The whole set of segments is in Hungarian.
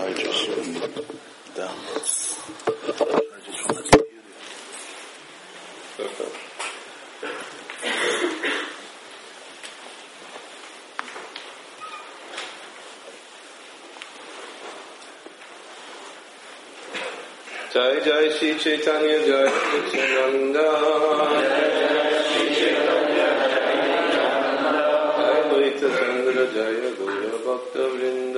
I just download. I just want to hear Perfect. जय जय श्री चैतन्य जय नित्यानंद जय द्वैत चंद्र जय गौर भक्त वृंद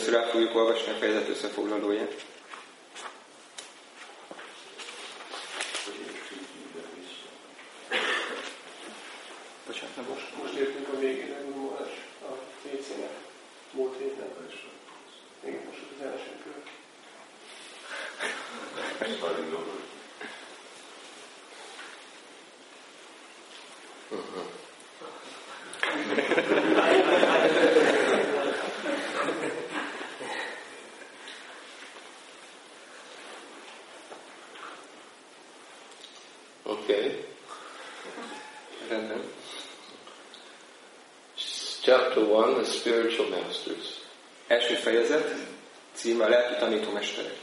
Először el fogjuk olvasni a fejezet összefoglalóját. Bocsánat, nem most. Most értünk a végére, numerás a PC-nek. Múlt héten. Igen, most az első kör. Okay. Rendben. Chapter 1, the spiritual masters. Első fejezet, címe a lelki tanítómesterek.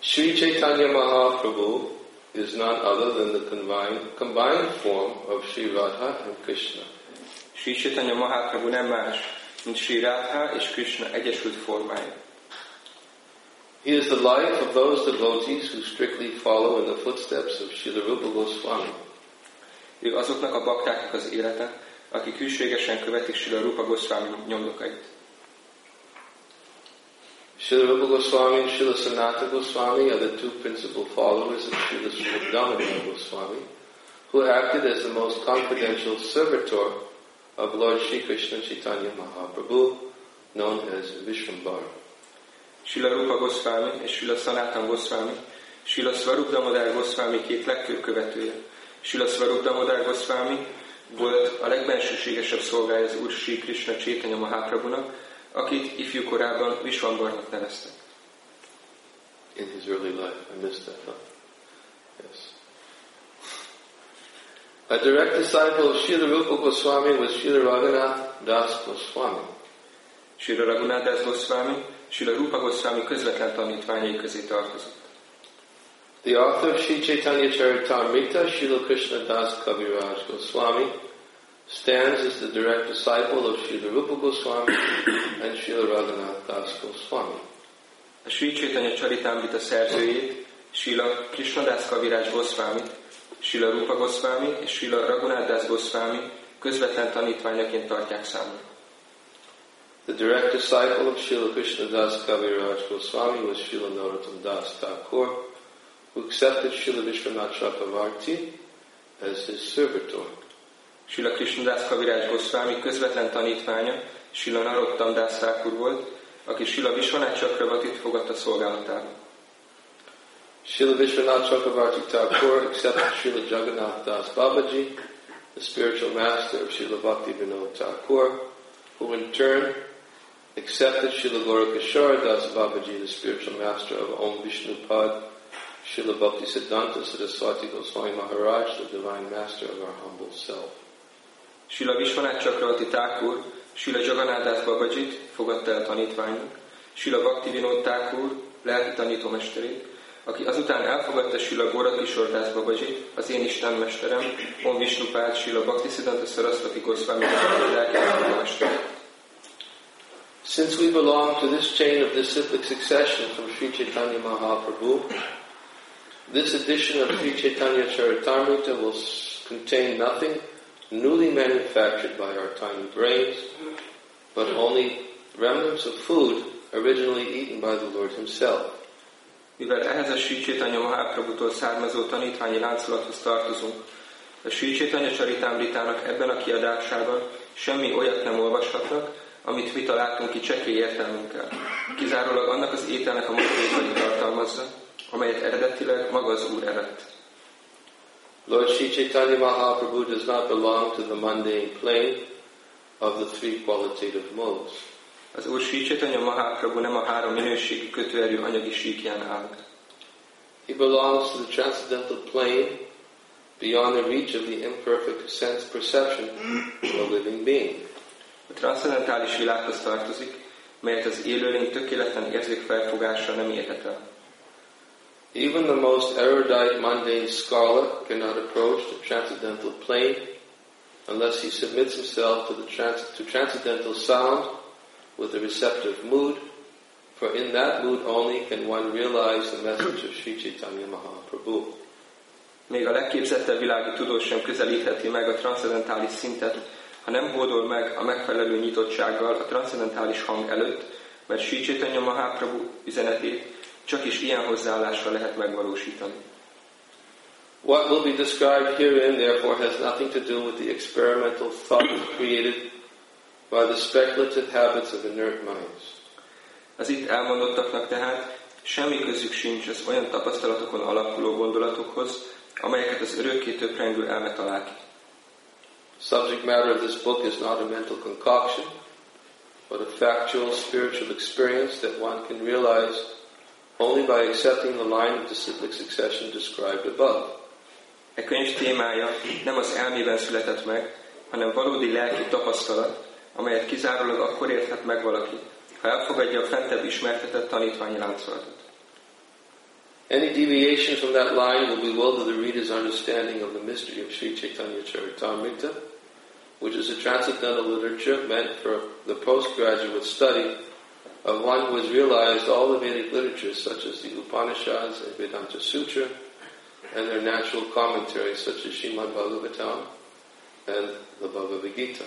Sri Chaitanya Mahaprabhu is none other than the combined, combined form of Sri Radha and Krishna. Sri Chaitanya Mahaprabhu nem más, mint Sri Radha és Krishna egyesült formája. He is the life of those devotees who strictly follow in the footsteps of Srila Rupa Goswami. Ő azoknak a baktáknak az élete, akik hűségesen követik Srila Rupa Goswami nyomdokait. Srila Rupa Goswami and Srila Sanatana Goswami are the two principal followers of Srila Damodar Goswami, who acted as the most confidential servitor of Lord Sri Krishna Chaitanya Mahaprabhu, known as Vishwambara. Srila Rupa Goswami és Srila Sanatan Goswami, Srila Svarup Damodar Goswami két legfőbb követője. Srila Svarup Damodar Goswami volt a legbensőségesebb szolgája az Úr Sri Krishna Chaitanya Mahaprabhunak, akit ifjú korában Vishwambarnak neveztek. In his early life, I missed that, huh? Yes. A direct disciple of Srila Rupa Goswami was Srila Raghunath Das Goswami. Srila Raghunath Das Goswami, Srila Rupa Goswami közvetlen tanítványai közé tartozott. The author of Sri Chaitanya Charitamrita, Srila Krishna Das Kaviraj Goswami, stands as the direct disciple of Srila Rupa Goswami and Srila Raghunath Das Goswami. A Sri Chaitanya Charitamrita szerzőjét, Srila Krishnadas Kaviraj Goswami, Srila Rupa Goswami és Srila Raghunath Das Goswami közvetlen tanítványaként tartják számon. The direct disciple of Srila Krishna Das Kaviraj Goswami was Srila Narottam Das Thakur, who accepted Srila Vishwanath Chakravarti as his servitor. Srila Krishnadas Kaviraj Goswami közvetlen tanítványa Srila Narottam Thakur volt, aki Srila Vishwanath Chakravatit fogadta szolgálatába. Srila Vishwanath Chakravarti Thakur accepted Srila Jagannath Das Babaji, the spiritual master of Srila Bhakti Vinod Thakur, who in turn accepted Srila Gaurakishore Das Babaji, the spiritual master of Om Vishnupad, Srila Bhakti Siddhanta Saraswati Goswami Maharaj, the divine master of our humble self. Srila Vishwanath Chakravarti Thakur, Srila Jagannath Babajit fogadta el tanítványnak, Srila Bhakti Vinod Thakur lelki tanítómesterét, aki azután elfogadta Srila Gorakishore Das Babajit, az én istenmesterem, Om Vishnupád, Srila Bhakti Siddhanta Saraswati Goswami lelki. Since we belong to this chain of disciplic succession from Sri Chaitanya Mahaprabhu, This edition of Sri Chaitanya Charitamrita will contain nothing newly manufactured by our tiny brains, but only remnants of food originally eaten by the Lord Himself. Mivel ehhez a Sri Chaitanya Mahaprabhutól származó tanítványi láncolathoz tartozunk, a Sri Chaitanya Charitamritának ebben a kiadásában semmi olyat nem olvashatnak, amit mi találtunk ki csekély értelmünkkel. Kizárólag annak az ételnek a mozdulatait tartalmazza, amelyet eredetileg maga az Úr evett. Lord Sri Chaitanya Mahaprabhu does not belong to the mundane plane of the three qualitative modes. Az Úr Sri Chaitanya Mahaprabhu nem a három minőségi kötőerő anyagi síkján áll. He belongs to the transcendental plane beyond the reach of the imperfect sense perception of a living being. A transzcendentális világhoz tartozik, melyet az élőlény tökéletlen érzékfelfogása nem érhet el. Even the most erudite mundane scholar cannot approach the transcendental plane unless he submits himself to, the trans- to transcendental sound with a receptive mood, for in that mood only can one realize the message of Sri Chaitanya Mahaprabhu. Még a legképzettebb világi tudós sem közelítheti meg a transzcendentális szintet, ha nem hódol meg a megfelelő nyitottsággal a transzcendentális hang előtt, mert Sri Chaitanya Mahaprabhu üzenetét csak is ilyen hozzáállással lehet megvalósítani. What will be described herein, therefore, has nothing to do with the experimental thought created by the speculative habits of inert minds. Az itt elmondottaknak tehát semmi közük sincs az olyan tapasztalatokon alapuló gondolatokhoz, amelyeket az örökké töprengő elme talál ki. Subject matter of this book is not a mental concoction, but a factual spiritual experience that one can realize only by accepting the line of disciplic succession described above. E könyv témája nem az elmében született meg, hanem valódi lelki tapasztalat, amelyet kizárólag akkor érthet meg valaki, ha elfogadja a fentebb ismertetett tanítványi láncolatot. Any deviation from that line will bewilder the reader's understanding of the mystery of Sri Chaitanya Charitamrita, which is a transcendental literature meant for the postgraduate study of one who has realized all the Vedic literatures such as the Upanishads and Vedanta Sutra and their natural commentaries such as Srimad Bhagavatam and the Bhagavad Gita.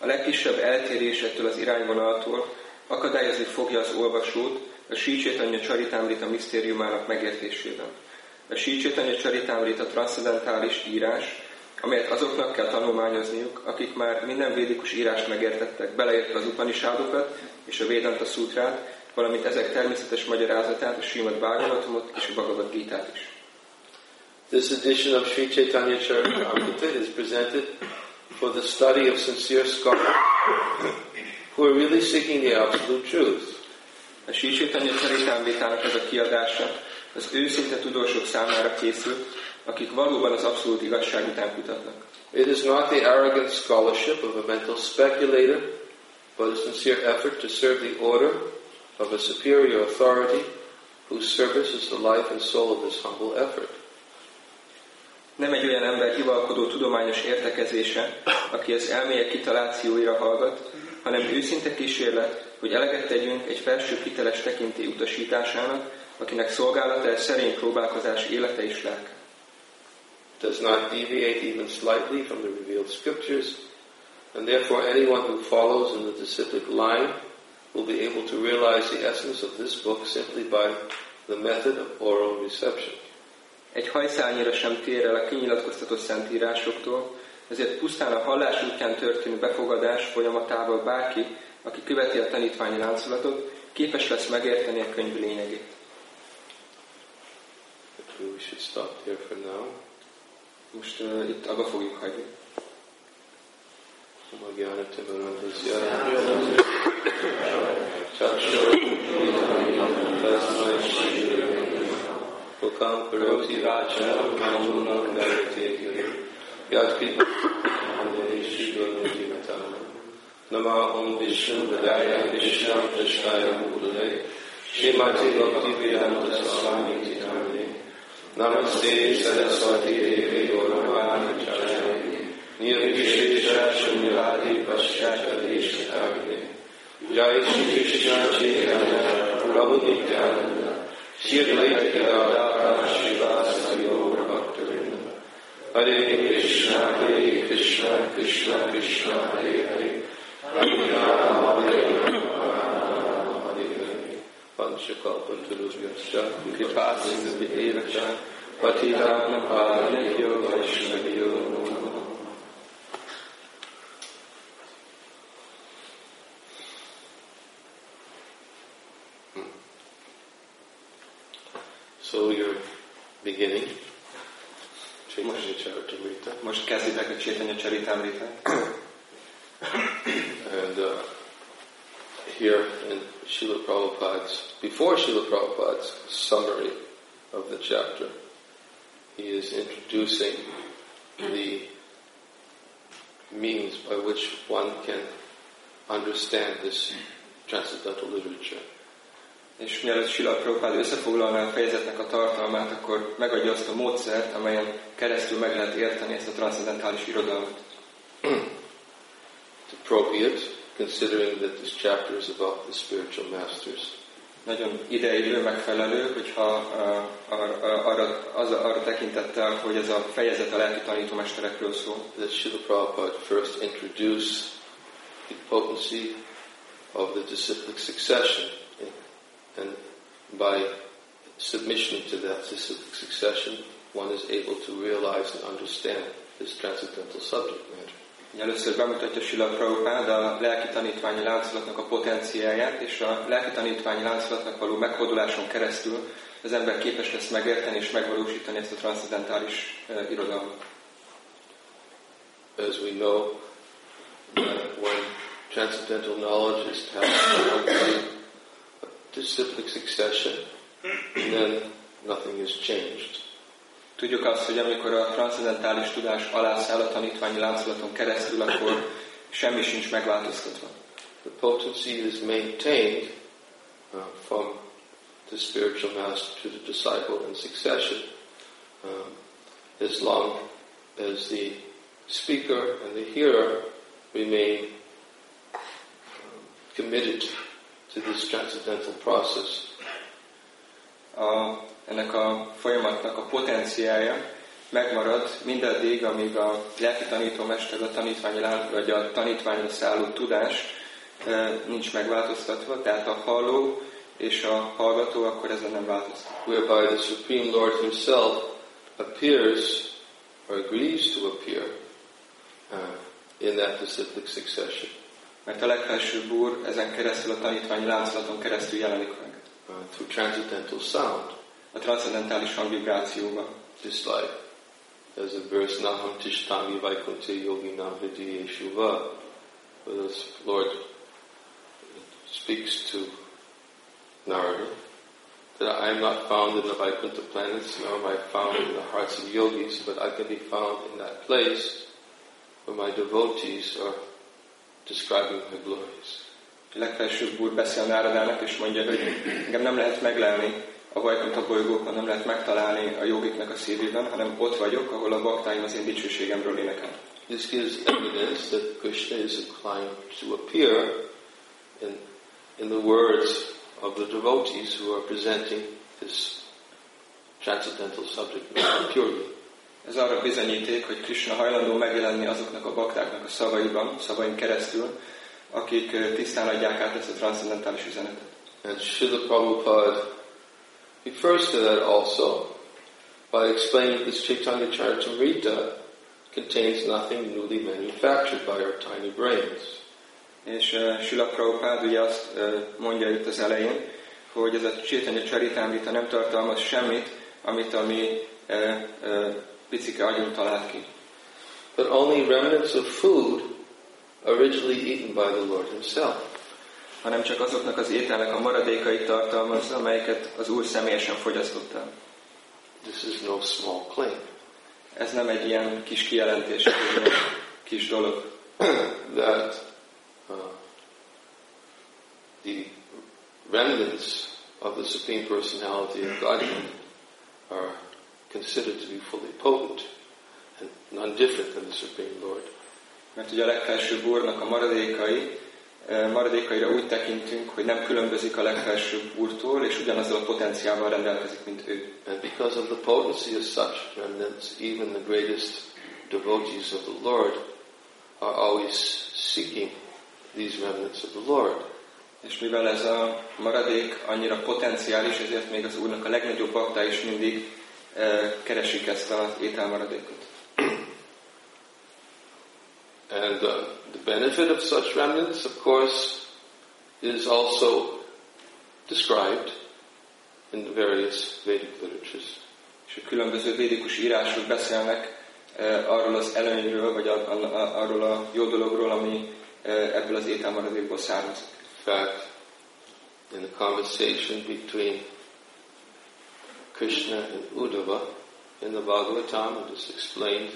A legkisebb eltérés ettől az irányvonaltól akadályozni fogja az olvasót a Sri Charitamrita misztériumának megértésében. A Sri Chaitanya Charitamrita transzcendentális írás, amelyet azoknak kell tanulmányozniuk, akik már minden védikus írást megértettek, beleértve az Upanishadokat és a Vedanta Sutrát, valamint ezek természetes magyarázatát, a Srimad Bhagavatamot és a Bhagavad Gitát is. This edition of Sri Chaitanya Charitamrita is presented for the study of sincere scholars who are really seeking the absolute truth. A Sri Chaitanya Charitamritának ez a kiadása az őszinte tudósok számára készült, akik valóban az abszolút igazság után kutatnak. It is not the arrogant scholarship of a mental speculator, but a sincere effort to serve the order of a superior authority whose service is the life and soul of this humble effort. Nem egy olyan ember hivalkodó tudományos értekezése, aki az elmélyek kitalációira hallgat, hanem őszinte kísérlet, hogy eleget tegyünk egy felső hiteles tekintély utasításának, akinek szolgálata egy szerény próbálkozás élete és lelke. Does not deviate even slightly from the revealed scriptures, and therefore anyone who follows in the disciplic line will be able to realize the essence of this book simply by the method of oral reception. Egy hajszálnyira sem tér el a kinyilatkoztatott szentírásoktól, ezért pusztán a hallás útján történő befogadás folyamatával bárki, aki követi a tanítványi láncolatot, képes lesz megérteni a könyv lényegét. We should stop here for now. Most uh, itt abba fogjuk hagyni. Ukam karoti vachanam mamunam dharate Yad kripa. Nama Om Vishnu Vadaya Vishnu Prashnaya Mudale Shrimati Bhakti Vedanta Swami Namaste Saraswati Devi Gauravani Chayani Nirvishesha Shunyavadi Paschata Deshatagne Jai Shri Krishna Chaitanya Prabhu Nityananda Shri Advaita Gadadhar Srivasa Yoga Bhaktivinoda Hare Krishna, Hare Krishna, Krishna Krishna, Hare Hare, Hare Hare. Panchakalpatarubhyascha Kripasinduvidevascha, Patitanam Pavanekyo Vaishnavyo Namo. So you're beginning Chaitanya Charitamrita Most kezditek a Csétanya Csaritamritát, and uh, here in Srila Prabhupada's, before Srila Prabhupada's summary of the chapter, he is introducing the means by which one can understand this transcendental literature. és mielőtt Sila Prabhupád összefoglalná a fejezetnek a tartalmát, akkor megadja azt a módszert, amelyen keresztül meg lehet érteni ezt a transzendentális irodalmat. It's appropriate, considering that this chapter is about the spiritual masters. Nagyon ideillő, megfelelő, hogyha uh, ar- ar- arra, az, arra tekintettel, hogy ez a fejezet a lelki tanítómesterekről szól. That Srila Prabhupada first introduced the potency of the disciplic succession, and by submission to that disciplic succession, one is able to realize and understand this transcendental subject matter. Először bemutatja Sila Prabhupád a lelki tanítványi láncolatnak a potenciáját, és a lelki tanítványi láncolatnak való meghóduláson keresztül az ember képes lesz megérteni és megvalósítani ezt a transzendentális uh, irodalmat. As we know, when transcendental knowledge is passed a disciplic succession, then nothing is changed. Tudjuk azt, hogy amikor a transzendentális tudás alászáll a tanítványi láncolaton keresztül, akkor semmi sincs megváltoztatva. The potency is maintained uh, from the spiritual master to the disciple in succession um, as long as the speaker and the hearer remain um, committed to this transcendental process. A, ennek a folyamatnak a potenciája megmarad mindaddig, amíg a lelki tanítómester, a tanítványi láng, vagy a tanítványra szálló tudás nincs megváltoztatva, tehát a halló és a hallgató akkor ezen nem változtat. whereby the Supreme Lord Himself appears or agrees to appear uh, in that disciplic succession Mert a legfelsőbb úr ezen keresztül, a tanítványi láncolaton keresztül jelenik meg. uh, through transcendental sound, A transzendentális hangvibrációban. just like there's a verse Naham Tishtami Vaikuntya Yogi Navidi Yeshuva, where the Lord speaks to Narada that I am not found in the Vaikuntha planets, nor am I found in the hearts of yogis, but I can be found in that place where my devotees are describing my glories. Legfelsőbb úr beszél Náradának, és mondja, hogy engem nem lehet meglelni a Vajkunta bolygókon, nem lehet megtalálni a jogiknak a szívében, hanem ott vagyok, ahol a baktáim az én dicsőségemről énekel. This gives evidence that Krishna is inclined to appear in, in the words of the devotees who are presenting this transcendental subject matter purely. Ez arra bizonyíték, hogy Krishna hajlandó megjelenni azoknak a baktáknak a szavaiban, szavain keresztül, akik eh, tisztán adják át ezt a transzendentális üzenetet. And Srila Prabhupada refers to that also by explaining that this Chaitanya Charitamrita contains nothing newly manufactured by our tiny brains. És uh, Sila Prabhupád ugye azt uh, mondja itt az elején, hogy ez a Csétanya Csaritámrita nem tartalmaz semmit, amit a mi uh, uh, picike agyunk talált ki. but only remnants of food originally eaten by the Lord Himself. Hanem csak azoknak az ételnek a maradékait tartalmazza, amelyeket az Úr személyesen fogyasztott el. This is no small claim. Ez nem egy ilyen kis kijelentés, egy kis dolog. that uh, the remnants of the Supreme Personality of Godhead are considered to be fully potent and none different than the Supreme Lord. Mert ugye a legfelsőbb Úrnak a maradékai maradékaira úgy tekintünk, hogy nem különbözik a legfelsőbb úrtól, és ugyanazzal a potenciával rendelkezik, mint ő. And because of the potency of such remnants, even the greatest devotees of the Lord are always seeking these remnants of the Lord. És mivel ez a maradék annyira potenciális, ezért még az Úrnak a legnagyobb bakta is mindig keresik ezt az ételmaradékot. And uh, the benefit of such remnants, of course, is also described in the various Vedic literatures. És a különböző védikus írások beszélnek e, arról az előnyről, vagy a, a, arról a jó dologról, ami e, ebből az ételmaradékból származik. In fact, in the conversation between Krishna and Uddhava in the Bhagavatam, it is explained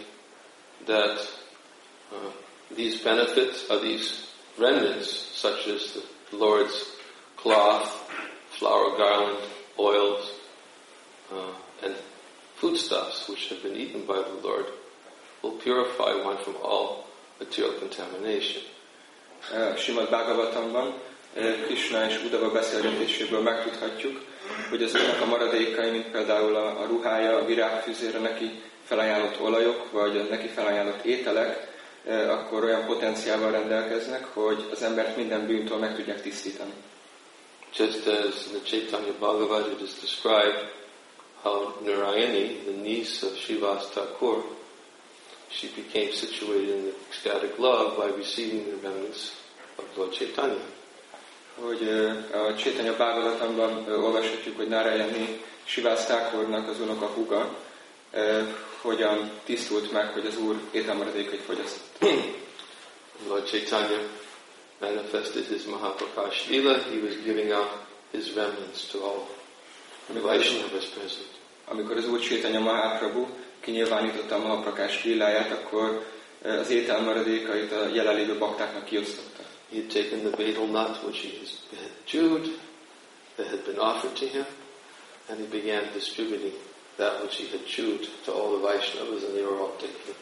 that uh, these benefits are these remnants, such as the Lord's cloth, flower garland, oils, uh, and foodstuffs which have been eaten by the Lord, will purify one from all material contamination. E, Simad Bhagavatamban e, Krishna és Udava beszélgetéséből megtudhatjuk, hogy az Úrnak a maradékai, mint például a, ruhája, a virágfűzére neki felajánlott olajok, vagy neki felajánlott ételek, akkor olyan potenciával rendelkeznek, hogy az embert minden bűntől meg tudják tisztítani. Just as in the Chaitanya Bhagavad it is described how Narayani, the niece of Shivas Thakur, she became situated in the ecstatic love by receiving the remnants of Lord Chaitanya. Hogy e, a Csétanya Bhagavatamban e, olvashatjuk, hogy Narayani Sivász Thakurnak az unoka húga hogyan tisztult meg, hogy az Úr ételmaradékait fogyasztott. Lord Chaitanya manifested his Mahaprakash Lila. He was giving out his remnants to all Vaishnavas present. Amikor az Úr Csétanya Mahaprabhu kinyilvánította a Mahaprakás lilláját, akkor e, az étel maradékait a jelenlévő baktáknak kiosztotta. He had taken the betel nut which he had chewed, that had been offered to him, and he began distributing that which he had chewed to all the Vaishnavas, and they were all taking.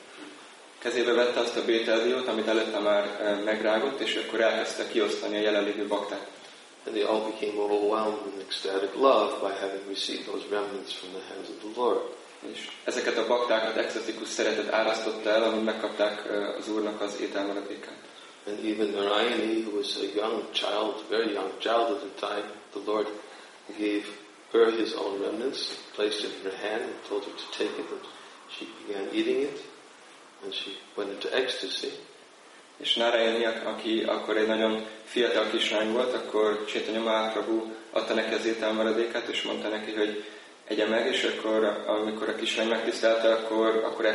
Kezébe vette azt a bételdiót, amit előtte már e, megrágott, és akkor elkezdte kiosztani a jelenlévő bakták. And they all became overwhelmed in ecstatic love by having received those remnants from the hands of the Lord. És ezeket a baktákat extatikus szeretet árasztotta el, amint megkapták e, az Úrnak az ételmaradékát. And even Narayani, who was a young child, very young child at the time, the Lord gave her his own remnants, placed it in her hand, and told her to take it, and she began eating it, and she went into ecstasy. És Narayani, aki akkor egy nagyon fiatal kislány volt, akkor Csétanya Mahaprabhu adta neki az ételmaradékát, és mondta neki, hogy egye meg, és akkor, amikor a kislány megtisztelte, akkor, akkor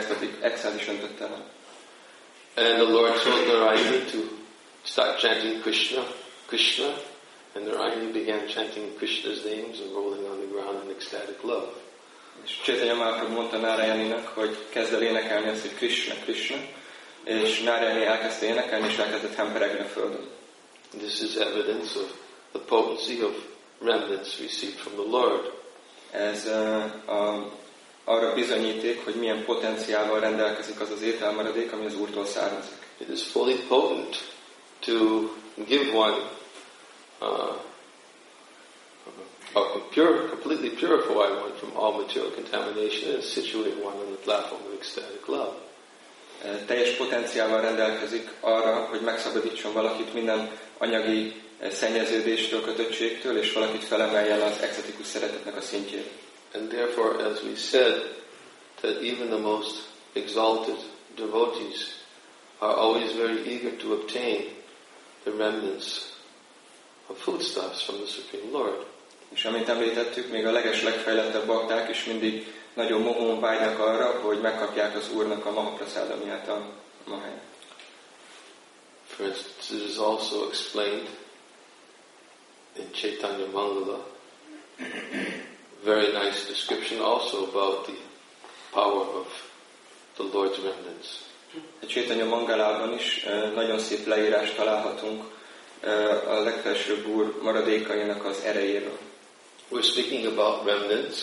extázis öntötte el. And the Lord told Narayani to start chanting Krishna, Krishna, and Narayani began chanting Krishna's names and rolling on the ground in ecstatic love. És Csétanya Mahaprabhu mondta Narayaninak, hogy kezd el énekelni azt, hogy Krishna, Krishna, és Narayani elkezdte énekelni, és elkezdett hemperegni a földön. This is evidence of the potency of remnants received from the Lord. Ez uh, a, arra bizonyíték, hogy milyen potenciálval rendelkezik az az ételmaradék, ami az Úrtól származik. It is fully potent to give one uh, uh, pure, completely purify one from all material contamination and situate one on the platform of ecstatic love. E, teljes rendelkezik arra, hogy megszabadítson valakit minden anyagi e, szennyeződéstől, kötöttségtől, és valakit felemeljen az szeretetnek a szintjére. And therefore, as we said, that even the most exalted devotees are always very eager to obtain the remnants of foodstuffs from the Supreme Lord. És amint említettük, még a leges legfejlettebb bakták is mindig nagyon mohón vágynak arra, hogy megkapják az Úrnak a mahapraszádamiát a maháját. For instance, it is also explained in Chaitanya Mangala, very nice description also about the power of the Lord's remnants. A Csétanya Mangalában is eh, nagyon szép leírást találhatunk a legfelsőbb úr maradékainak az erejéről. We're speaking about remnants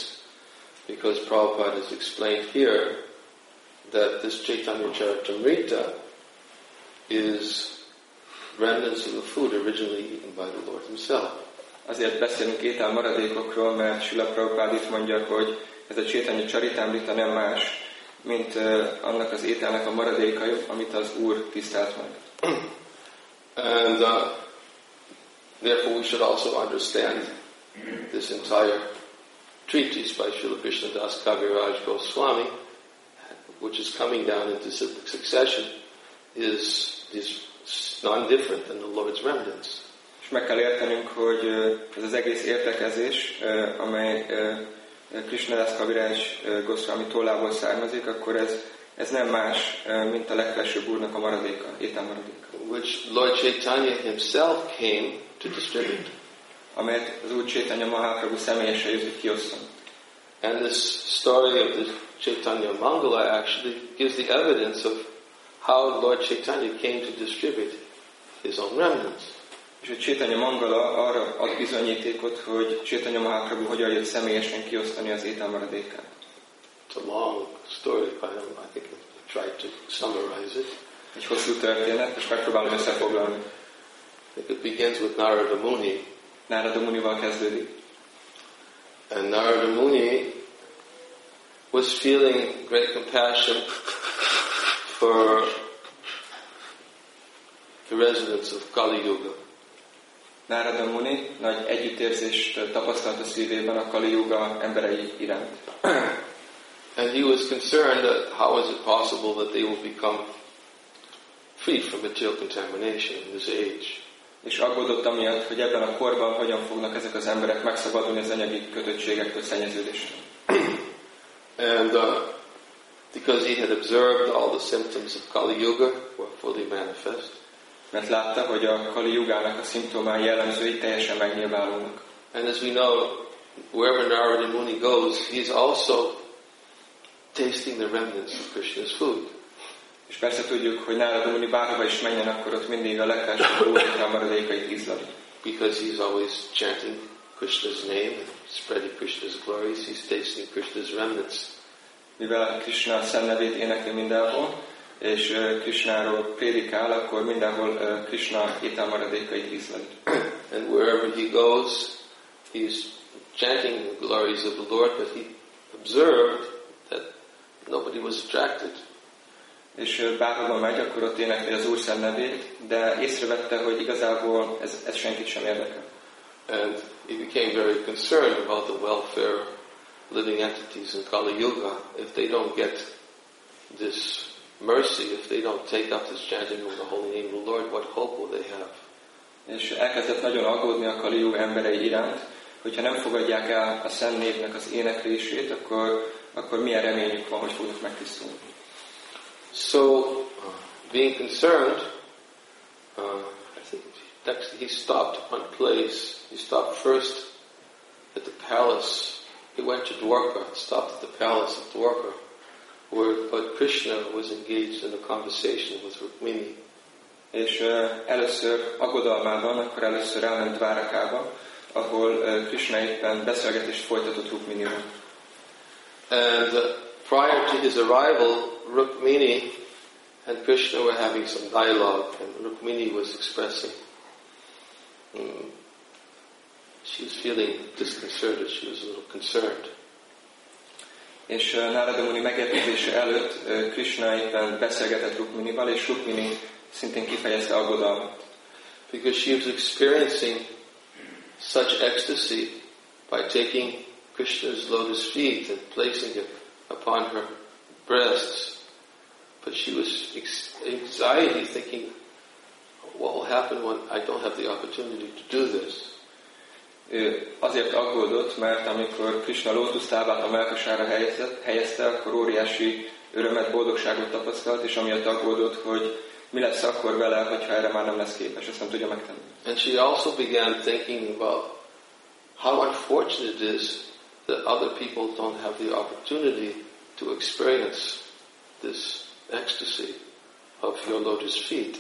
because Prabhupada has explained here that this Chaitanya Charitamrita is remnants of the food originally eaten by the Lord Himself. Azért beszélünk étel maradékokról, mert Sila Prabhupád itt mondja, hogy ez a Csétanya Csaritámrita nem más, mint uh, annak az ételnek a maradékai, amit az Úr tisztelt meg. And uh, therefore we should also understand this entire treatise by Srila Krishnadas Kaviraj Goswami, which is coming down into su- succession, is, is non-different than the Lord's remnants. És meg kell értenünk, hogy ez az egész értekezés, amely ö, Krishnadas Kaviraj Goswami tollából származik, akkor ez, ez nem más, mint a legfelsőbb úrnak a maradéka, étel maradéka. Which Lord Chaitanya himself came to distribute. amelyet az Úr Csétanya Mahaprabhu személyesen jött, kiosszon. And this story of the Chaitanya Mangala actually gives the evidence of how Lord Chaitanya came to distribute his own remnants. És a Csétanya Mangala arra ad bizonyítékot, hogy Csétanya Mahaprabhu hogyan jött személyesen kiosztani az étel maradékát. It's a long story, I, don't, I think I tried to summarize it. Egy hosszú történet, és megpróbálom összefoglalni. It begins with Narada Muni. Nárada Munival kezdődik. And Narada Muni was feeling great compassion for the residents of Kali Yuga. Nárada Muni nagy együttérzést tapasztalt a szívében a Kali Yuga emberei iránt. And he was concerned that how is it possible that they will become free from material contamination in this age. És aggódott amiatt, hogy ebben a korban hogyan fognak ezek az emberek megszabadulni az anyagi kötöttségektől, szennyeződéstől. And uh, because he had observed all the symptoms of Kali Yuga were fully manifest, Mert látta, hogy a Kali Yugának a szimptomái jellemzői teljesen megnyilvánulnak. and as we know, wherever Narada Muni goes, he's also tasting the remnants of Krishna's food. És persze tudjuk, hogy Nárada Muni bárhova is menjen, akkor ott mindig a legfelsőbb úrnak a maradékait ízlali. Because he's always chanting Krishna's name spreading Krishna's glories, he's tasting Krishna's remnants. Mivel Krishna szennevét énekli mindenhol, és Krishnáról prédikál, akkor mindenhol Krishna ételmaradékait ízleli. And wherever he goes, he's chanting the glories of the Lord, but he observed that nobody was attracted. És bárhova megy, akkor ott énekli az Úr szennevét, de észrevette, hogy igazából ez, ez senkit sem érdekel. And he became very concerned about the welfare living entities in Kali Yuga. If they don't get this mercy, if they don't take up this chanting of the holy name of the Lord, what hope will they have? És elkezdett nagyon aggódni a Kali Yuga emberei iránt, hogyha nem fogadják el a Szent Névnek az éneklését, akkor, akkor milyen reményük van, hogy fognak megtisztulni. So, uh, being concerned, uh, I think he stopped one place. He stopped first at the palace. He went to Dwarka, stopped at the palace of Dwarka, where Lord Krishna was engaged in a conversation with Rukmini. És uh, először aggodalmában, akkor először elment Várakába, ahol uh, Krishna éppen beszélgetést folytatott Rukminival. And uh, prior to his arrival, Rukmini and Krishna were having some dialogue, and Rukmini was expressing. mm, she was feeling disconcerted. She was a little concerned. És uh, Narada Muni megérkezése előtt uh, Krishna éppen beszélgetett Rukminival, és Rukmini szintén kifejezte aggodalmat. because she was experiencing such ecstasy by taking Krishna's lotus feet and placing it upon her breasts. But she was ex- anxiety thinking, what will happen when I don't have the opportunity to do this? Ő azért aggódott, mert amikor Krishna lótuszlábát a melkasára helyezte, helyezte, akkor óriási örömet, boldogságot tapasztalt, és amiatt aggódott, hogy mi lesz akkor vele, hogyha erre már nem lesz képes, ezt nem tudja megtenni. And she also began thinking about how unfortunate it is that other people don't have the opportunity to experience this ecstasy of your lotus feet.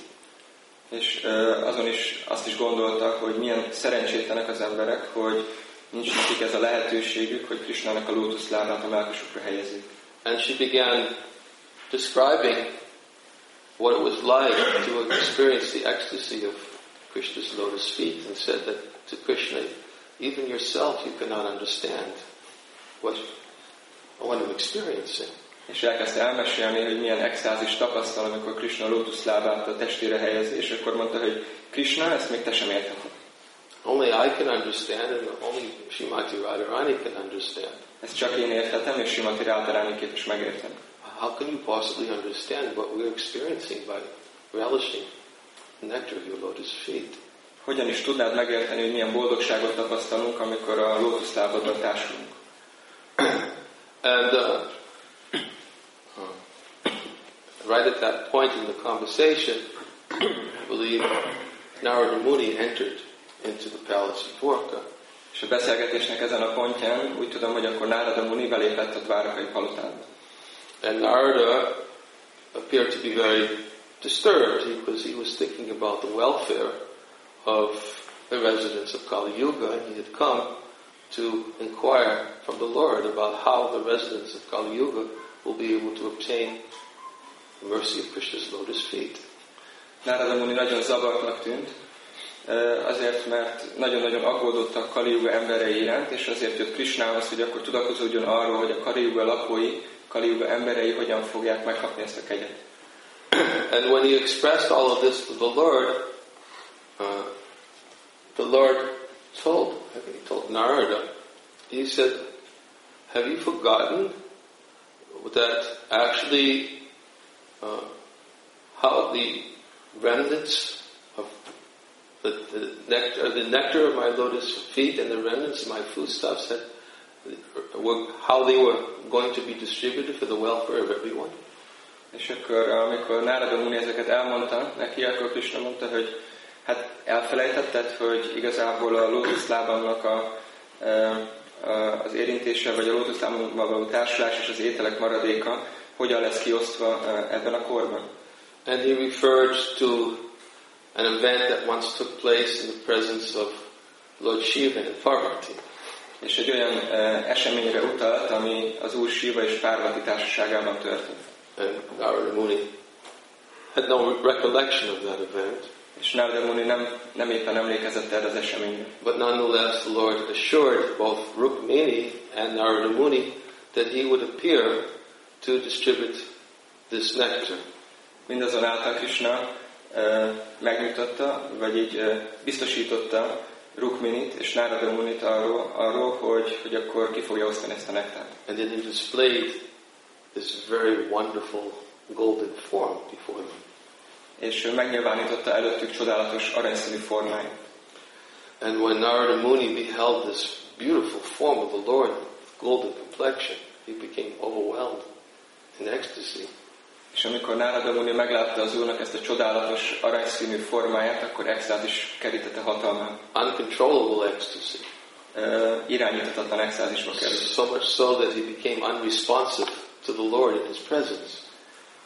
És azon is azt is gondolta, hogy milyen szerencsétlenek az emberek, hogy nincs nekik ez a lehetőségük, hogy Krishnának a lótuszlábát a melkasukra helyezik. And she began describing what it was like to experience the ecstasy of Krishna's lotus feet and said that to Krishna, even yourself you cannot understand what, what I'm experiencing. És elkezdte elmesélni, hogy milyen extázis tapasztal, amikor Krishna lótuszlábát a testére helyezi, és akkor mondta, hogy Krishna, ezt még te sem értheted. Only I can understand and only Shrimati Radharani can understand. Ezt csak én érthetem, és Simati Rádarani képes megérteni. How can you possibly understand what we're experiencing by relishing nectar of your lotus feet? Hogyan is tudnád megérteni, hogy milyen boldogságot tapasztalunk, amikor a lótuszlábadban társulunk? And uh, right at that point in the conversation, I believe Narada Muni entered into the palace of Dwarka. És a beszélgetésnek ezen a pontján úgy tudom, hogy akkor Nárada Muni belépett a Dvárakai palotába. And Narada appeared to be very disturbed because he was thinking about the welfare of the residents of Kali Yuga, and he had come to inquire from the Lord about how the residents of Kali Yuga will be able to obtain the mercy of Krishna's lotus feet. Nárada Muni nagyon zavartnak tűnt, azért, mert nagyon-nagyon aggódott a Kali Yuga emberei iránt, és azért jött Krishnához, hogy akkor tudakozódjon arról, hogy a Kali Yuga lakói, Kali Yuga emberei hogyan fogják megkapni ezt a kegyet. And when he expressed all of this to the Lord, uh, the Lord told, he told Narada, he said, have you forgotten that actually uh, how the remnants of the, the, nectar, the nectar of my lotus feet and the remnants of my foodstuffs had, were, how they were going to be distributed for the welfare of everyone? És akkor, amikor Nárada Muni ezeket elmondta neki, akkor Krishna mondta, hogy hát elfelejtetted, hogy igazából a lótuszlábamnak a, a, az érintése, vagy a lótuszlábammal való társulás és az ételek maradéka hogyan lesz kiosztva ebben a korban. And he referred to an event that once took place in the presence of Lord Shiva and Parvati. És egy olyan uh, eseményre utalt, ami az Úr Shiva és Parvati társaságában történt. And Narada Muni had no recollection of that event. Narada Muni nem, nem éppen emlékezett erre az eseményre. But nonetheless, the Lord assured both Rukmini and Narada Muni that he would appear to distribute this nectar. Mindazonáltal Krishna uh, megnyugtatta, vagy így uh, biztosította Rukminit és Narada Munit arról, arról hogy, hogy akkor ki fogja osztani ezt a nektárt. And then he displayed this very wonderful golden form before them. És megnyilvánította előttük csodálatos aranyszínű formáját. And when Narada Muni beheld this beautiful form of the Lord golden complexion, he became overwhelmed in ecstasy. És amikor Nárada Muni meglátta az Úrnak ezt a csodálatos aranyszínű formáját, akkor extázis kerítette hatalmát. Uncontrollable ecstasy. Uh, irányíthatatlan extázisba került. So much so that he became unresponsive to the Lord in his presence.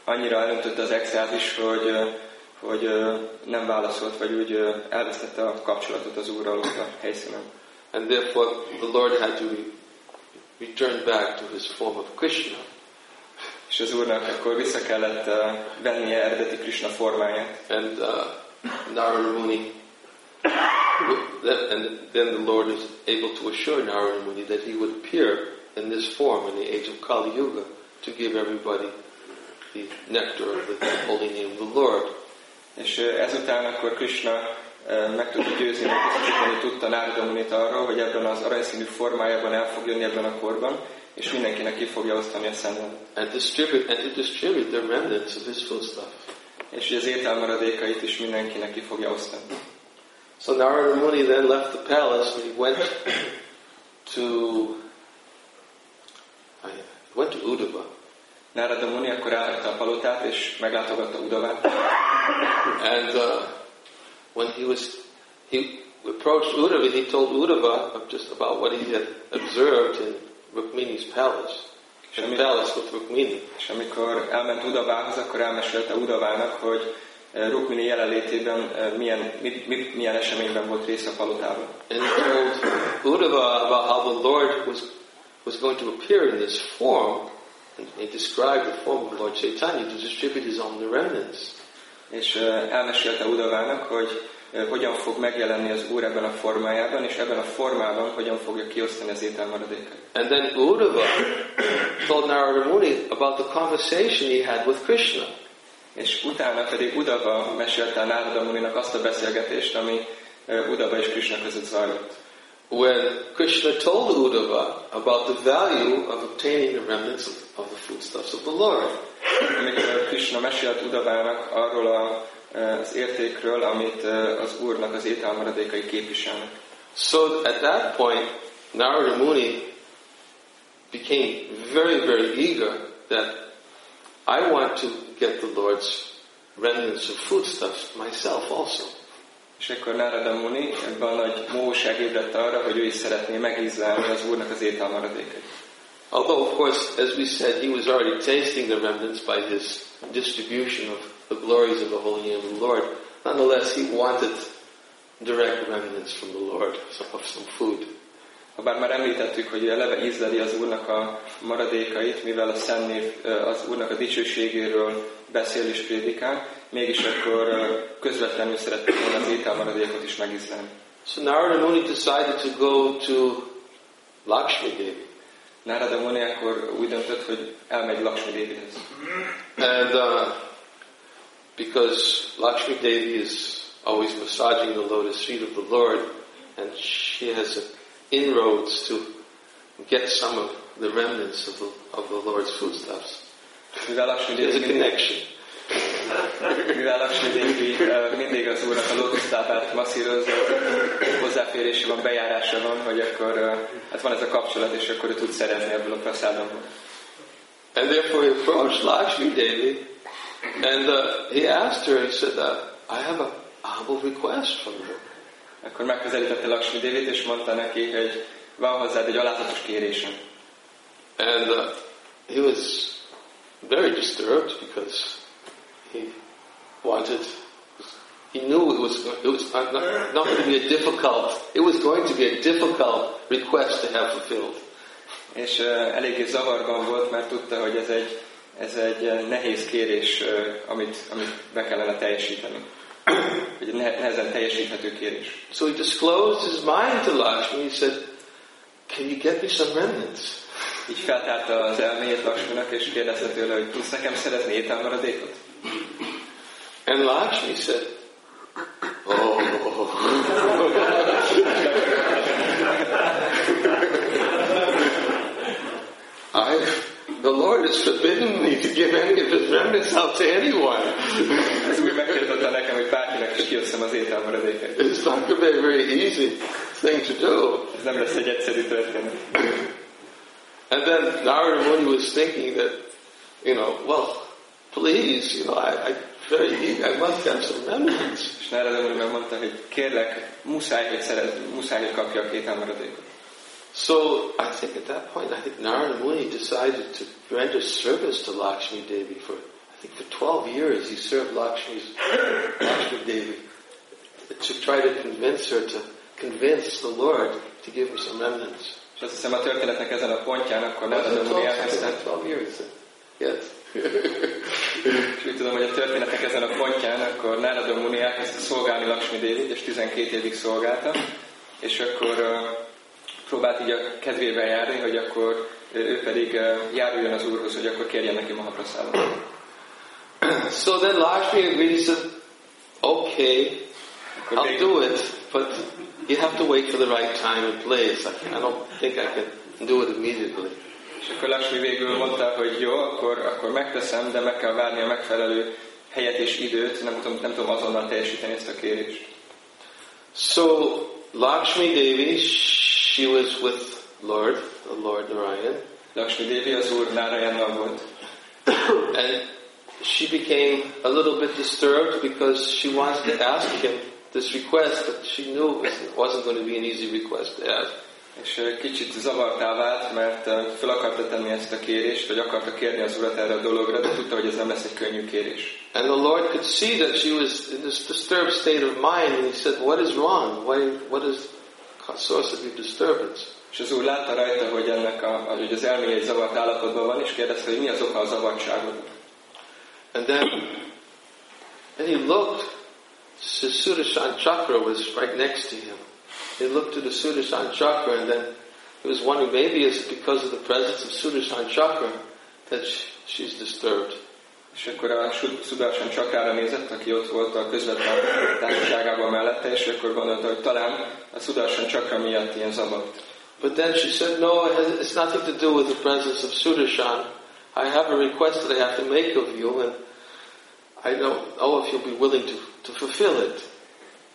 Annyira elöntötte az extázis, hogy, hogy nem válaszolt, vagy úgy elvesztette a kapcsolatot az Úrral ott a helyszínen. And therefore the Lord had to return back to his form of Krishna. És az Úrnak akkor vissza kellett uh, vennie eredeti Krishna formáját. And uh, Narada Muni, and then the Lord is able to assure Narada Muni that he would appear in this form in the age of Kali Yuga to give everybody the nectar of the holy name of the Lord. És ezután akkor Krishna meg tudta győzni, biztosítani tudta Nárada Munit arról, hogy ebben az aranyszínű formájában el fog jönni ebben a korban, és mindenkinek ki fogja osztani a szentet. And distribute and to distribute the remnants of his full stuff. És az ételmaradékait is mindenkinek ki fogja osztani. So Narada Muni then left the palace and he went to went to Udava. Nárada Muni akkor elhagyta a palotát, és meglátogatta Udavát. And uh, when he was he approached Udava, he told Udava just about what he had observed in Rukmini's palace. In the palace with Rukmini. És amikor elment Udavához, akkor elmesélte Udavának, hogy Rukmini jelenlétében milyen, mi, mi, milyen eseményben volt része a palotában. And he told Udava about how the Lord was was going to appear in this form he described the form of Lord Chaitanya to distribute his own remnants. És elmesélte Udavának, hogy hogyan fog megjelenni az Úr ebben a formájában, és ebben a formában hogyan fogja kiosztani az ételmaradékot. And then Uddhava told Narada Muni about the conversation he had with Krishna. És utána pedig Udava mesélte a Nárada Muninak azt a beszélgetést, ami Udava és Krishna között zajlott. When Krishna told Uddhava about the value of obtaining the remnants of, of the foodstuffs of the Lord. Amikor eh, Krishna mesélt Udavának arról a, eh, az értékről, amit eh, az Úrnak az ételmaradékai képviselnek. So at that point, Narada Muni became very, very eager that I want to get the Lord's remnants of foodstuffs myself also. És akkor Narada Muni ebben a nagy móság ébredt arra, hogy ő is szeretné megízlelni az Úrnak az ételmaradékait. Although, of course, as we said, he was already tasting the remnants by his distribution of the glories of the holy name of the Lord. Nonetheless, he wanted direct remnants from the Lord of some food. Habár már említettük, hogy eleve ízleli az Úrnak a maradékait, mivel a Szentnév az Úrnak a dicsőségéről beszél és prédikál, mégis akkor közvetlenül szeretné volna az ételmaradékot is megízlelni. So Narada Muni decided to go to Lakshmi Devi. Nárada Muni akkor úgy döntött, hogy elmegy Lakshmi Devihez. And uh, because Lakshmi Devi is always massaging the lotus feet of the Lord, and she has inroads to get some of the remnants of the, of the Lord's foodstuffs. Mivel Devi mindig, connection. mivel Lakshmi Devi ö, mindig az Úrnak a lótusztápát masszírozza, hozzáférése van, bejárása van, hogy akkor hát van ez a kapcsolat, és akkor ő tud szerezni ebből a praszádomból. And therefore he approached Lakshmi Devi, and uh, he asked her, he said, uh, I have a humble request from you. Akkor megközelítette Lakshmi Devit, és mondta neki, hogy van hozzád egy alázatos kérésem. And uh, he was very disturbed because he wanted, he knew it was, it was not, not, not going to be a difficult, it was going to be a difficult request to have fulfilled. És uh, eléggé zavarban volt, mert tudta, hogy ez egy, ez egy nehéz kérés, uh, amit, amit be kellene teljesíteni. Egy ne- nehezen teljesíthető kérés. So he disclosed his mind to Lakshmi. He said, Can you get me some remnants? Így feltárta az elméjét Laksminak, és kérdezte tőle, hogy tudsz nekem szerezni ételmaradékot? And Lakshmi said, Oh. I, the Lord has forbidden me to give any of his remnants out to anyone. Ez úgy megtiltotta nekem, hogy bárkinek is kiosztom az ételmaradékot. It's not going to be a very easy thing to do. Ez nem lesz egy egyszerű történet. And then Narada Muni was thinking that, you know, well, please, you know, I, I very eager, I must have some remnants. És Narada Muni megmondta, hogy kérlek, muszáj, hogy szerez, muszáj, hogy kapja a ételmaradékot. So I think at that point, I think Narada Muni decided to render service to Lakshmi Devi for, I think for 12 years he served Lakshmi's, Lakshmi Devi to try to convince her to convince the Lord to give him some remnants. És azt hiszem a történetnek ezen a pontján akkor 12, elkezdte, 12 years? Yes. és úgy tudom, hogy a történetnek ezen a pontján akkor Narada Muni elkezdte szolgálni Lakshmi Dévit, és 12 évig szolgálta, és akkor uh, próbált így a kedvével járni, hogy akkor uh, ő pedig uh, járuljon az Úrhoz, hogy akkor kérjen neki Mahaprasádot. so then Lakshmi agreed. He said, okay, I'll do it, but you have to wait for the right time and place. I, I don't think I can do it immediately. És akkor Lakshmi végül mondta, hogy jó, akkor, akkor megteszem, de meg kell várni a megfelelő helyet és időt, nem tudom, nem tudom azonnal teljesíteni ezt a kérést. So Lakshmi Devi, she was with Lord, the Lord Narayan, Lakshmi Devi az Úr Nárajannal volt, and she became a little bit disturbed because she wanted to ask him this request, but she knew it wasn't going to be an easy request to ask. és kicsit zavartá vált, mert fel akarta tenni ezt a kérést, vagy akarta kérni az Urat erre a dologra, de tudta, hogy ez nem lesz egy könnyű kérés. And the Lord could see that she was in this disturbed state of mind, and He said, "What is wrong? Why, what is the source of your disturbance?" És az úr látta rajta, hogy ennek a, hogy az elméje egy zavart állapotban van, és kérdezte, hogy mi az oka a zavartságodnak. And then, then he looked. Sudarshan chakra was right next to him. He looked to the Sudarshan chakra, and then he was wondering maybe it's because of the presence of Sudarshan chakra that sh- she's disturbed. És akkor a Sudarshan csakrára nézett, aki ott volt a közvetlen társaságában mellette, és akkor gondolta, hogy talán a Sudarshan csakra miatt ilyen zavart. But then she said, no, it's nothing to do with the presence of Sudarshan. I have a request that I have to make of you, and I don't know if you'll be willing to, to fulfill it.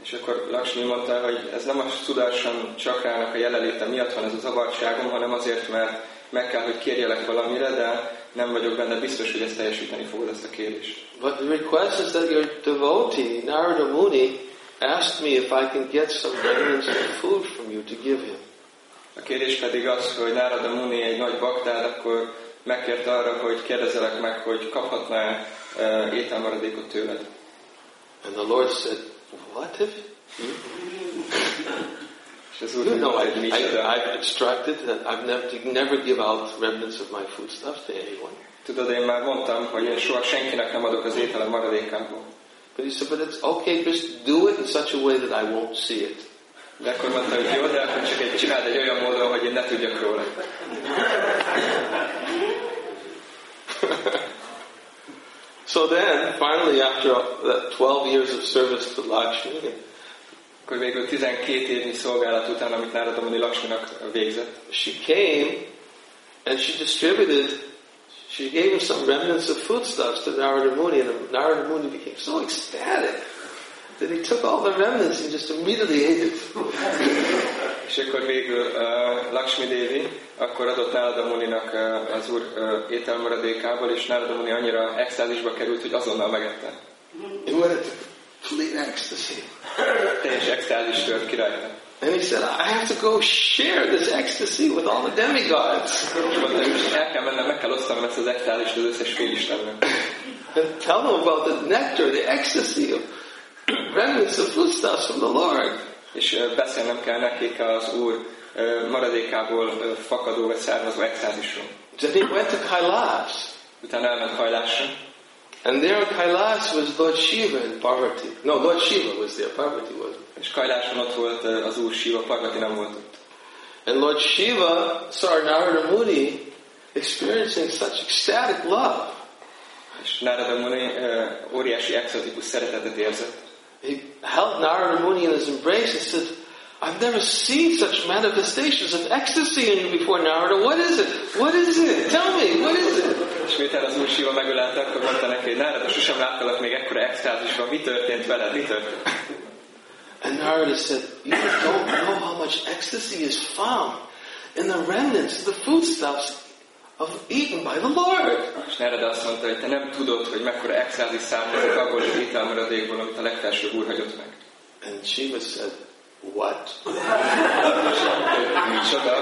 És akkor Lakshmi mondta, hogy ez nem a Sudarshan csakrának a jelenléte miatt van ez a zavartságom, hanem azért, mert meg kell, hogy kérjelek valamire, de nem vagyok benne biztos, hogy ezt teljesíteni fogod ezt a kérést. But the request is that your devotee, Narada Muni, asked me if I can get some remnants of food from you to give him. A kérdés pedig az, hogy Nárada Muni egy nagy baktád, akkor megkért arra, hogy kérdezelek meg, hogy kaphatná uh, ételmaradékot tőled. And the Lord said, What if És az úr you know? I, I, I've instructed that I've never to never give out remnants of my foodstuffs to anyone. Tudod, én már mondtam, hogy én soha senkinek nem adok az ételem maradékából. But he said, But it's okay, just do it in such a way that I won't see it. De akkor mondta, hogy jó, de akkor csak egy csináld egy olyan módon, hogy én ne tudjak róla. So then, finally, after that 12 years of service to Lakshmi, Akkor végül 12 évnyi szolgálat után, amit Nárada Muni Lakshminak végzett, she came and she distributed, she gave him some remnants of foodstuffs to Narada Muni, and Narada Muni became so ecstatic that he took all the remnants and just immediately ate it. És akkor végül uh, Lakshmi Devi akkor adott Nárada Muninak uh, az úr uh, ételmaradékából, és Nárada Muni annyira extázisba került, hogy azonnal megette. He went into complete ecstasy. Teljes extázis tört ki rajta. And he said, I have to go share this ecstasy with all the demigods el kell mennem, meg kell osztanom ezt az extázist az összes félistennek. and tell them about the nectar, the ecstasy of remnants of foodstuffs from the Lord. És beszélnem kell nekik az úr maradékából fakadó vagy származó extázisról. Then he went to Kailash. Utána elment hajlásra, And there in Kailash was Lord Shiva and Parvati. No, Lord Shiva was there, Parvati wasn't. és Kajláson ott volt az úr Siva, Parvati nem volt ott. And Lord Shiva saw Narada Muni experiencing such ecstatic love. És Narada Muni óriási exotikus szeretetet érzett. He held Narada Muni in his embrace and said, I've never seen such manifestations of ecstasy in you before, Narada. What is it? What is it? Tell me, what is it? És miután az úr Siva megölelte, akkor mondta neki, hogy Narada, sosem láttalak még ekkora extázisban, mi történt veled, mi történt? And Narada said, You don't know how much ecstasy is found in the remnants, the foodstuffs of eaten by the Lord. És Narada azt mondta, hogy te nem tudod, hogy mekkora extázis származik abból az ételmaradékból, amit a legfelsőbb úr hagyott meg. And Shiva said, What? Micsoda?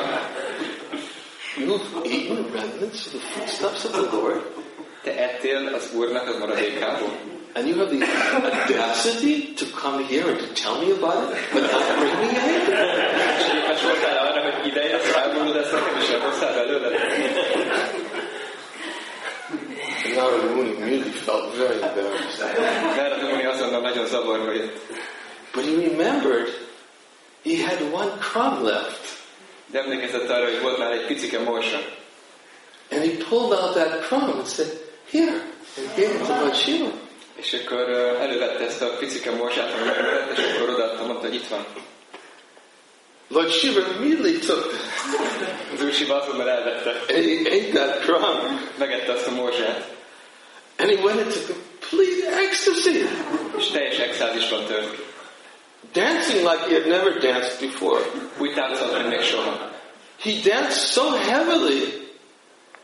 You've eaten remnants of the foodstuffs of the Lord? Te ettél az úrnak az maradékából. And you have the audacity to come here and to tell me about it, but not bring me in? És képes voltál arra, hogy ide jössz, elmondod ezt nekem, és elhoztál belőle? And Narada Muni immediately felt very embarrassed. Narada Muni azonnal nagyon zavarba jött. But he remembered he had one crumb left. De emlékezett arra, hogy volt már egy picike morsa. And he pulled out that crumb and said, Here, and gave it to Lord Shiva. És akkor elővette ezt a picike morsát, ami megmaradt, és akkor odaadta, mondta, hogy itt van. Lord Shiva immediately took Az úr Siva azonnal elvette. and he ate that crumb. Megette azt a morzsát. And he went into complete ecstasy, És teljes extázisban tört dancing like he had never danced before. Úgy táncolt, mint még soha. He danced so heavily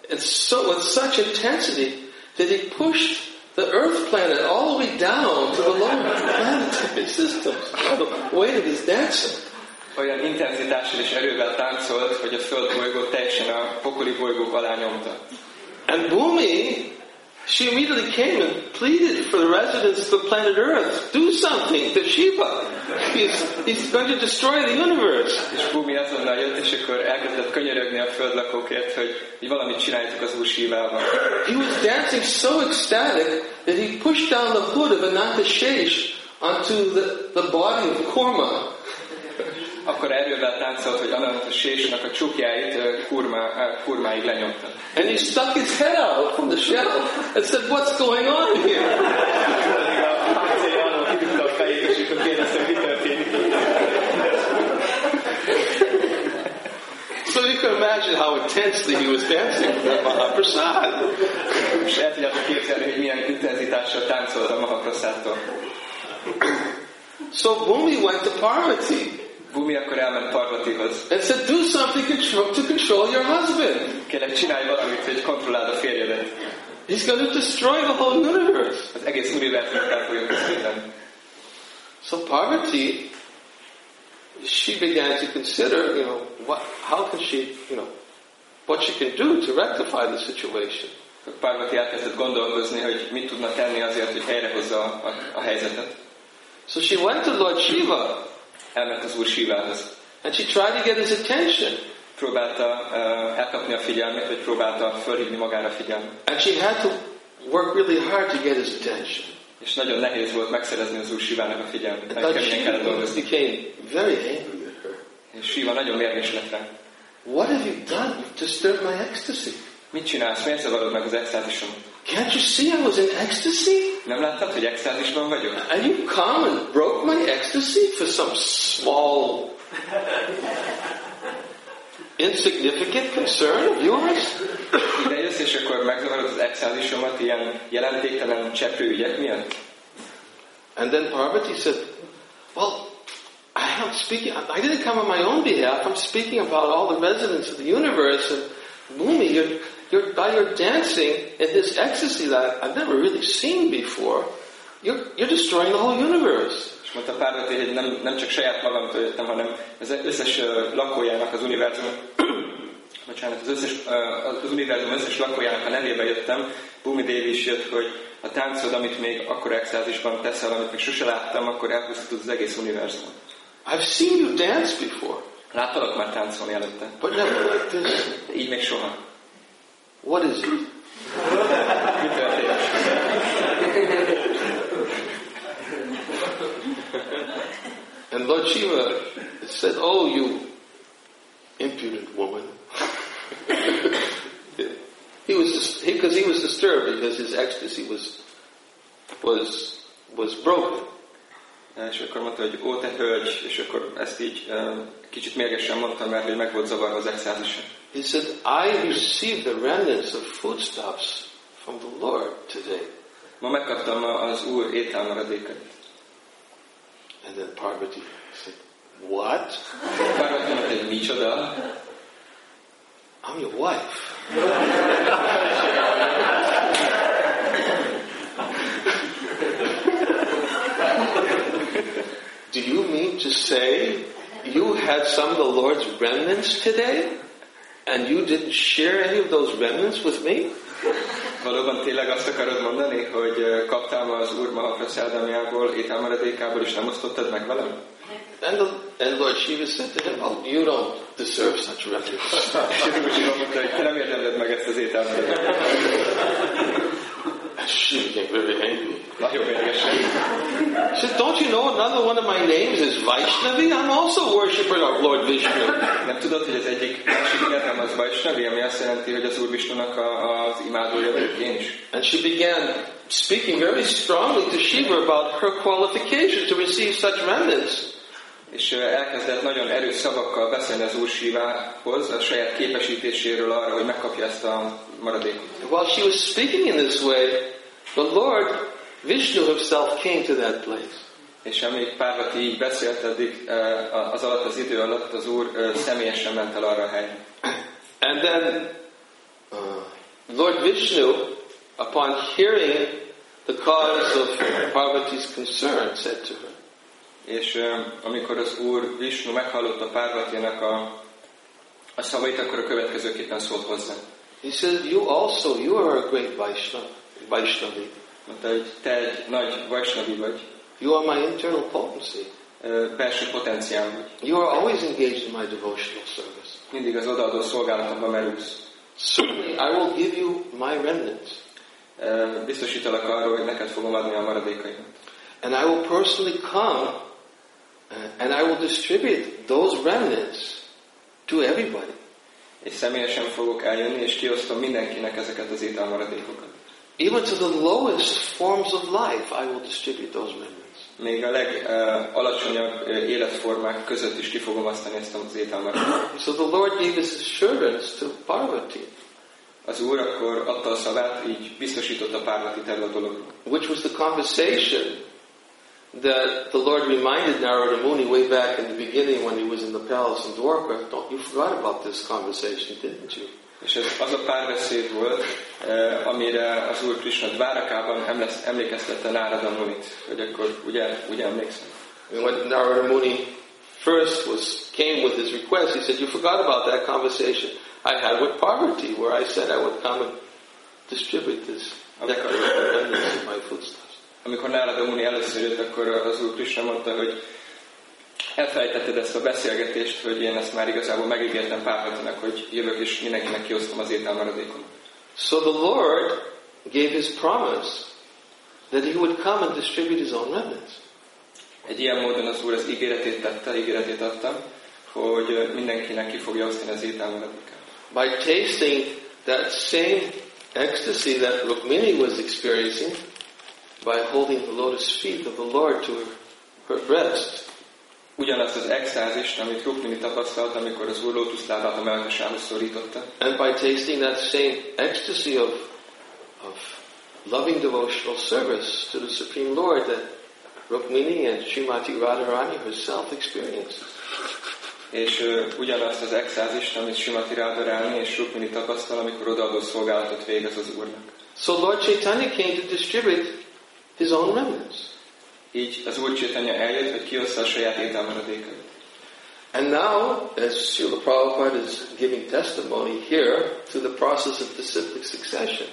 and so with such intensity that he pushed the earth planet all the way down to the lower planetary systems by the weight of his dancing. Olyan intenzitással és erővel táncolt, hogy a föld bolygót teljesen a pokoli bolygók alá nyomta. And Bhumi, she immediately came and pleaded for the residents of the planet Earth, do something to Shiva. He's, he's going to destroy the universe. És Bumi azonnal jött, és akkor elkezdett könyörögni a földlakókért, hogy, hogy valamit csináljatok az úr. He was dancing so ecstatic that he pushed down the hood of Ananta Shesh onto the, the body of Korma. Akkor erővel táncolt, hogy annak a sésnek a csukjáit ö, kurmáig lenyomta. And he stuck his head out from the shell and said, what's going on here? So you can imagine how intensely he was dancing with Mahaprasad. És el tudjátok képzelni, hogy milyen intenzitással táncolt a Mahaprasától. So Bhumi went to Parvati Bumi akkor elment Parvatihoz. and said, do something to control your husband. Kérlek, csinálj valamit, hogy kontrolláld a férjedet. He's going to destroy the whole universe. Az egész univerzumot el fogja közvetlen. So Parvati, she began to consider, you know, what, how can she, you know, what she can do to rectify the situation. Parvati elkezdett gondolkozni, hogy mit tudna tenni azért, hogy helyrehozza a, a, a helyzetet. So she went to Lord Shiva Elment az úr Sivához. and she tried to get his attention. Próbálta uh, elkapni a figyelmét, vagy próbálta fölhívni magára a figyelmet. And she had to work really hard to get his attention. És nagyon nehéz volt megszerezni az úr Sivának a figyelmét. And Nagyon keményen kellett dolgozni. became very angry at her. És Siva nagyon mérges lett rá. What have you done? You've disturbed my ecstasy. Mit csinálsz? Miért zavarod meg az extázisomat? Can't you see I was in ecstasy? Nem láttad, hogy extázisban vagyok? And you come and broke my ecstasy for some small, insignificant concern of yours? Ide jössz, és akkor megzavarod az extázisomat ilyen jelentéktelen cseprő ügyek miatt? And then Parvati said, Well, I'm speaking, I didn't come on my own behalf. I'm speaking about all the residents of the universe. And Bhumi, you're, you're, by your dancing in this ecstasy that I've never really seen before, you're, you're destroying the whole universe. És mondta Párvati, hogy nem, nem csak saját magamtól jöttem, hanem az összes lakójának az univerzum, bocsánat, az, összes, az univerzum összes lakójának a nevébe jöttem. Bumi Devi is jött, hogy a táncod, amit még akkor extázisban teszel, amit még sose láttam, akkor elpusztítod az egész univerzumot. I've seen you dance before, Láttalak már táncolni előtte, but never like this. így még soha. What is it? And Lord Shiva said, Oh, you impudent woman. he was because he, was disturbed because his ecstasy was was was broken. És akkor mondta, hogy ó, te hölgy, és akkor ezt így ö, kicsit mérgesen mondtam, mert hogy meg volt zavarva az extázisa. He said, I received the remnants of foodstuffs from the Lord today. Ma megkaptam az Úr ételmaradékait. And then Parvati said, What? Párvati mondta, micsoda? I'm your wife. Do you mean to say you had some of the Lord's remnants today? And you didn't share any of those remnants with me? Valóban tényleg azt akarod mondani, hogy kaptál az Úr Mahapraszádámjából, ételmaradékából, és nem osztottad meg velem? And, the, and Lord Shiva said to him, Oh, you don't deserve such. És Shiva mondta, hogy te nem érdemled meg ezt az ételmaradékot. She became very angry. Said, Don't you know another one of my names is Vaishnavi? I'm also a worshiper of Lord Vishnu. Nem tudod, hogy az egyik másik nevem az Vajsnavi, ami azt jelenti, hogy az Úr Visnunak a, az imádója vagyok én is. And she began speaking very strongly to Shiva about her qualifications to receive such remnants. És elkezdett nagyon erős szavakkal beszélni az Úr Sivához, a saját képesítéséről arra, hogy megkapja ezt a maradékot. While she was speaking in this way, the Lord Vishnu himself came to that place. És amíg Párvati így beszélt, addig az alatt az idő alatt az Úr személyesen ment el arra a helyre. And then uh, Lord Vishnu, upon hearing the cause of Parvati's concern, said to her, És amikor az Úr Vishnu meghallotta Párvatinak a, a szavait, akkor a következőképpen szólt hozzá. He said, You also, you are a great Vaishnava. Vaishnavi. Mondta, hogy te egy nagy vajsnavi vagy, You are my internal potency. belső potenciál vagy. You are always engaged in my devotional service. Mindig az odaadó szolgálatokban merülsz. Certainly, I will give you my remnants. Biztosítalak arról, hogy neked fogom adni a maradékaimat. And I will personally come and I will distribute those remnants to everybody. És személyesen fogok eljönni, és kiosztom mindenkinek ezeket az ételmaradékokat. Even to the lowest forms of life, I will distribute those remnants. Még a legalacsonyabb életformák között is ki fogom osztani ezt az ételmaradékot. So the Lord gave His assurance to Parvati, Az Úr akkor adta a szavát, így biztosította Párvati erről a dologról. which was the conversation that the Lord reminded Narada Muni way back in the beginning when he was in the palace in Dwarka. Don't you forgot about this conversation, didn't you? És ez az a párbeszéd volt, eh, amire az Úr Krishna Dvárakában emlékeztette Nárada Munit, hogy akkor ugye, ugye emlékszem. And when Narada Muni first was came with his request, he said, "You forgot about that conversation I had with Parvati, where I said I would come and distribute this remnants of my foodstuffs." Amikor Nárada Muni először jött, akkor az Úr Krishna mondta, hogy elfelejtetted ezt a beszélgetést, hogy én ezt már igazából megígértem Párvatinak, hogy jövök és mindenkinek kiosztom az ételmaradékot. So the Lord gave his promise that he would come and distribute his own remnants. Egy ilyen módon az Úr az ígéretét tette, ígéretét adta, hogy mindenkinek ki fogja osztani az ételmaradékát. By tasting that same ecstasy that Rukmini was experiencing, by holding the lotus feet of the Lord to her, her breast, Ugyanazt az extázist, amit Rukmini tapasztalt, amikor az Úr lótuszlábát a melkasához szorította, and by tasting that same ecstasy of, of loving devotional service to the Supreme Lord that Rukmini and Srimati Radharani herself experienced. és ö, ugyanazt az extázist, amit Simati Radharani és Rukmini tapasztal, amikor odaadó szolgálatot végez az Úrnak. So Lord Chaitanya came to distribute his own remnants. Így az Úr Csétanya eljött, hogy kioszta a saját ételmaradékait. And now, as Srila Prabhupada is giving testimony here to the process of disciplic succession,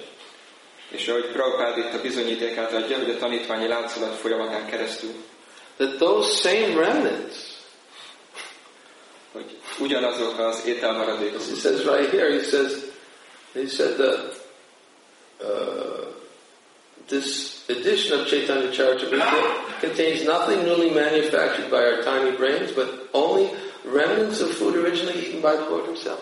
És ahogy Prabhupád itt a bizonyítékát adja, hogy a tanítványi láncolat folyamatán keresztül, that those same remnants, hogy ugyanazok az ételmaradékok, he says right here, he says, he said that uh, this edition of Chaitanya Charitamrita contains nothing newly manufactured by our tiny brains, but only remnants of food originally eaten by the Lord Himself.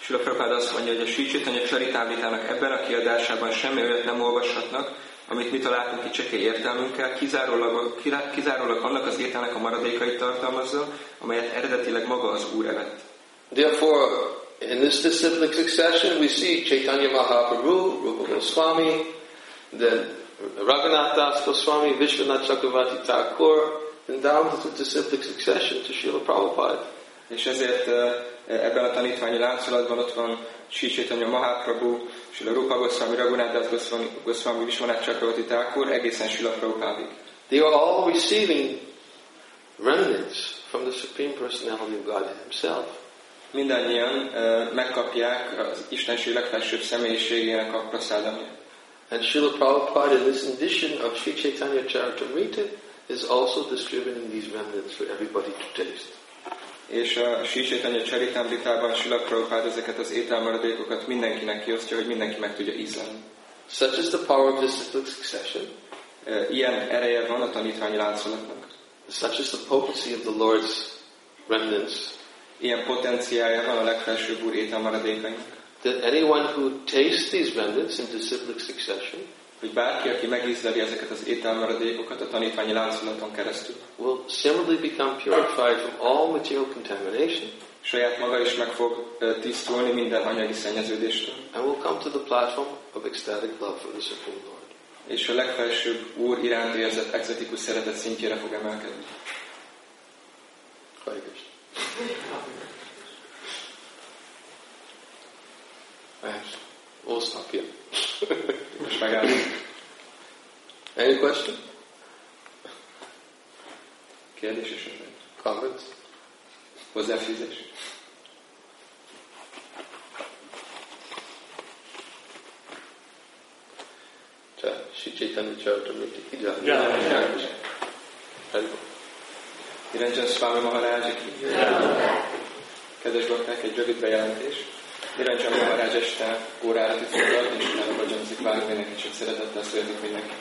Sula Prabhupád azt mondja, hogy a Sri Chaitanya Charitámritának ebben a kiadásában semmi olyat nem olvashatnak, amit mi találtunk ki csekély értelmünkkel, kizárólag, kizárólag annak az ételnek a maradékait tartalmazza, amelyet eredetileg maga az Úr evett. Therefore, in this disciplic succession, we see Chaitanya Mahaprabhu, Rupa Goswami, then Raghunath Das Goswami, Vishwanath Chakravarti Thakur, and down to the disciplic succession to Srila Prabhupada. És ezért eh, ebben a tanítványi láncolatban ott van Sri Chaitanya Mahaprabhu, Srila Rupa Goswami, Raghunath Das Goswami, Goswami Vishwanath Chakravarti Thakur, egészen Srila Prabhupádig. They are all receiving remnants from the Supreme Personality of God Himself. Mindannyian eh, megkapják az Istenség legfelsőbb személyiségének a prasádamját. And Srila Prabhupada in this edition of Sri Chaitanya Charitamrita is also distributing these remnants for everybody to taste. És a Sri Chaitanya Charitamritában Srila Prabhupád ezeket az ételmaradékokat mindenkinek kiosztja, hogy mindenki meg tudja ízlelni. Such is the power of disciplic succession. Eh, Ilyen ereje van a tanítványi láncolatnak. Such is the potency of the Lord's remnants Ilyen potenciálja van a legfelsőbb úr ételmaradékainak. That anyone who tastes these remnants in disciplic succession Hogy bárki, aki megízleli ezeket az ételmaradékokat a tanítványi láncolaton keresztül, will similarly become purified from all material contamination saját maga is meg fog tisztulni minden anyagi szennyeződéstől, and will come to the platform of ecstatic love for the Supreme Lord. és a legfelsőbb úr iránt érzett exotikus szeretet szintjére fog emelkedni. Hare Thanks. Stop here. Most megállunk. Any question? Kérdés esetleg? Comments? Hozzáfűzés? tehát Sri Chaitanya Charitamriti. Jai. Haribol. Niranjan Swami Maharaj, kedves bakták, egy rövid bejelentés. Niranjan Maharaj este órára titkolat, és utána vagyonzik vágni, mindenki csak szeretettel születik mindenki.